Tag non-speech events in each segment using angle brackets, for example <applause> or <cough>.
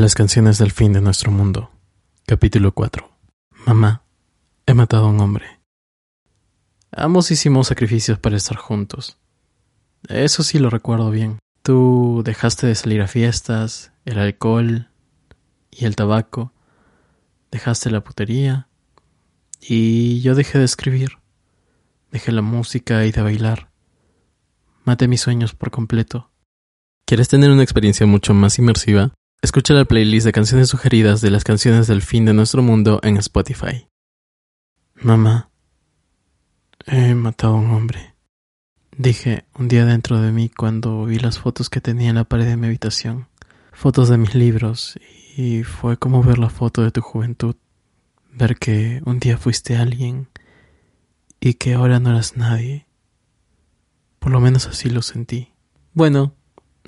Las canciones del fin de nuestro mundo. Capítulo 4. Mamá, he matado a un hombre. Ambos hicimos sacrificios para estar juntos. Eso sí lo recuerdo bien. Tú dejaste de salir a fiestas, el alcohol y el tabaco. Dejaste la putería. Y yo dejé de escribir. Dejé la música y de bailar. Maté mis sueños por completo. ¿Quieres tener una experiencia mucho más inmersiva? Escucha la playlist de canciones sugeridas de las canciones del fin de nuestro mundo en Spotify. Mamá, he matado a un hombre. Dije un día dentro de mí cuando vi las fotos que tenía en la pared de mi habitación, fotos de mis libros, y fue como ver la foto de tu juventud, ver que un día fuiste alguien y que ahora no eras nadie. Por lo menos así lo sentí. Bueno,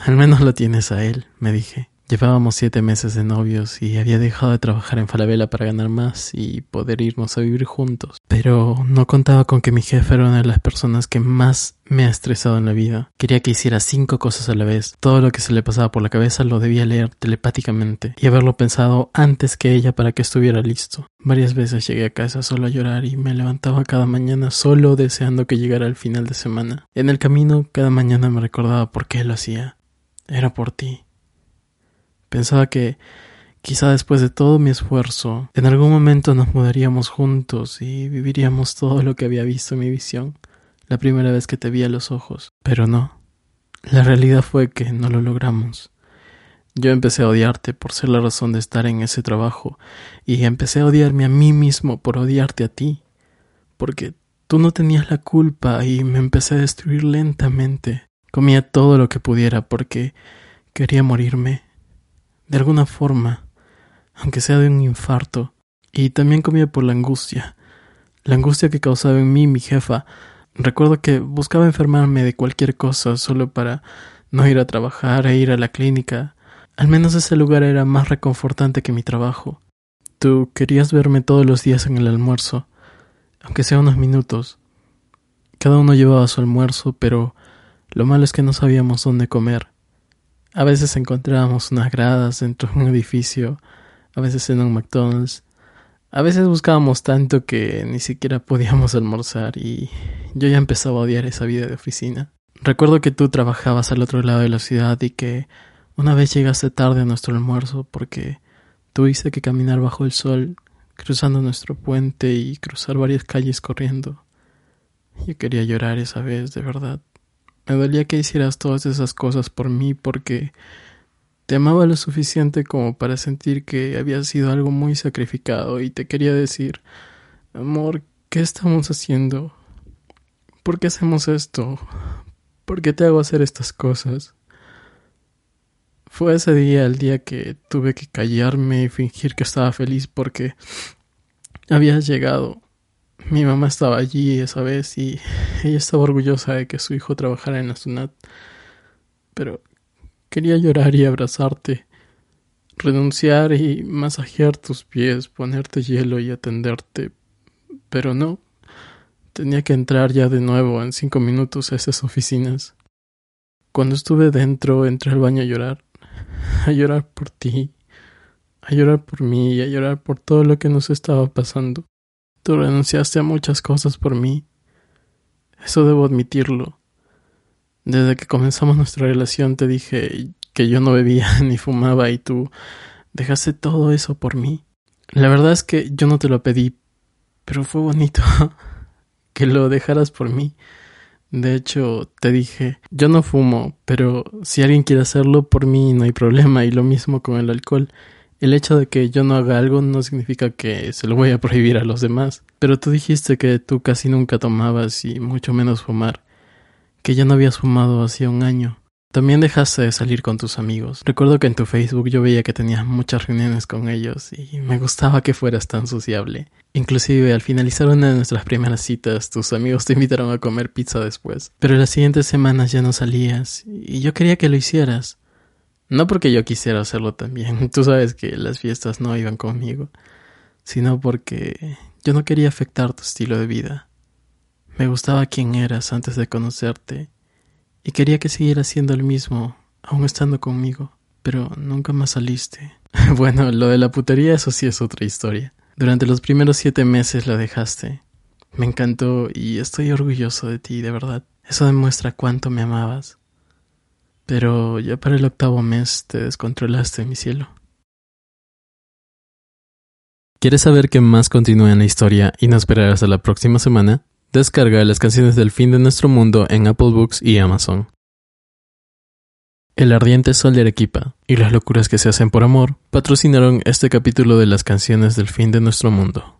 al menos lo tienes a él, me dije. Llevábamos siete meses de novios y había dejado de trabajar en Falabella para ganar más y poder irnos a vivir juntos. Pero no contaba con que mi jefe era una de las personas que más me ha estresado en la vida. Quería que hiciera cinco cosas a la vez. Todo lo que se le pasaba por la cabeza lo debía leer telepáticamente y haberlo pensado antes que ella para que estuviera listo. Varias veces llegué a casa solo a llorar y me levantaba cada mañana solo deseando que llegara el final de semana. En el camino cada mañana me recordaba por qué lo hacía. Era por ti. Pensaba que quizá después de todo mi esfuerzo, en algún momento nos mudaríamos juntos y viviríamos todo lo que había visto en mi visión la primera vez que te vi a los ojos. Pero no. La realidad fue que no lo logramos. Yo empecé a odiarte por ser la razón de estar en ese trabajo y empecé a odiarme a mí mismo por odiarte a ti, porque tú no tenías la culpa y me empecé a destruir lentamente. Comía todo lo que pudiera porque quería morirme de alguna forma, aunque sea de un infarto, y también comía por la angustia, la angustia que causaba en mí mi jefa. Recuerdo que buscaba enfermarme de cualquier cosa solo para no ir a trabajar e ir a la clínica. Al menos ese lugar era más reconfortante que mi trabajo. Tú querías verme todos los días en el almuerzo, aunque sea unos minutos. Cada uno llevaba su almuerzo, pero lo malo es que no sabíamos dónde comer. A veces encontrábamos unas gradas dentro de un edificio, a veces en un McDonald's. A veces buscábamos tanto que ni siquiera podíamos almorzar y yo ya empezaba a odiar esa vida de oficina. Recuerdo que tú trabajabas al otro lado de la ciudad y que una vez llegaste tarde a nuestro almuerzo porque tuviste que caminar bajo el sol, cruzando nuestro puente y cruzar varias calles corriendo. Yo quería llorar esa vez, de verdad. Me dolía que hicieras todas esas cosas por mí porque te amaba lo suficiente como para sentir que había sido algo muy sacrificado y te quería decir, amor, ¿qué estamos haciendo? ¿Por qué hacemos esto? ¿Por qué te hago hacer estas cosas? Fue ese día el día que tuve que callarme y fingir que estaba feliz porque habías llegado mi mamá estaba allí esa vez y ella estaba orgullosa de que su hijo trabajara en la SUNAT. Pero quería llorar y abrazarte, renunciar y masajear tus pies, ponerte hielo y atenderte. Pero no. Tenía que entrar ya de nuevo en cinco minutos a esas oficinas. Cuando estuve dentro, entré al baño a llorar. A llorar por ti. A llorar por mí y a llorar por todo lo que nos estaba pasando. Renunciaste a muchas cosas por mí. Eso debo admitirlo. Desde que comenzamos nuestra relación te dije que yo no bebía <laughs> ni fumaba y tú dejaste todo eso por mí. La verdad es que yo no te lo pedí, pero fue bonito <laughs> que lo dejaras por mí. De hecho, te dije, yo no fumo, pero si alguien quiere hacerlo por mí no hay problema y lo mismo con el alcohol. El hecho de que yo no haga algo no significa que se lo voy a prohibir a los demás. Pero tú dijiste que tú casi nunca tomabas y mucho menos fumar, que ya no habías fumado hacía un año. También dejaste de salir con tus amigos. Recuerdo que en tu Facebook yo veía que tenías muchas reuniones con ellos y me gustaba que fueras tan sociable. Inclusive al finalizar una de nuestras primeras citas, tus amigos te invitaron a comer pizza después. Pero las siguientes semanas ya no salías y yo quería que lo hicieras. No porque yo quisiera hacerlo también, <laughs> tú sabes que las fiestas no iban conmigo, sino porque yo no quería afectar tu estilo de vida. Me gustaba quién eras antes de conocerte y quería que siguieras siendo el mismo, aún estando conmigo, pero nunca más saliste. <laughs> bueno, lo de la putería eso sí es otra historia. Durante los primeros siete meses la dejaste. Me encantó y estoy orgulloso de ti, de verdad. Eso demuestra cuánto me amabas. Pero ya para el octavo mes te descontrolaste, mi cielo. ¿Quieres saber qué más continúa en la historia y no esperar hasta la próxima semana? Descarga las canciones del fin de nuestro mundo en Apple Books y Amazon. El ardiente sol de Arequipa y las locuras que se hacen por amor patrocinaron este capítulo de las canciones del fin de nuestro mundo.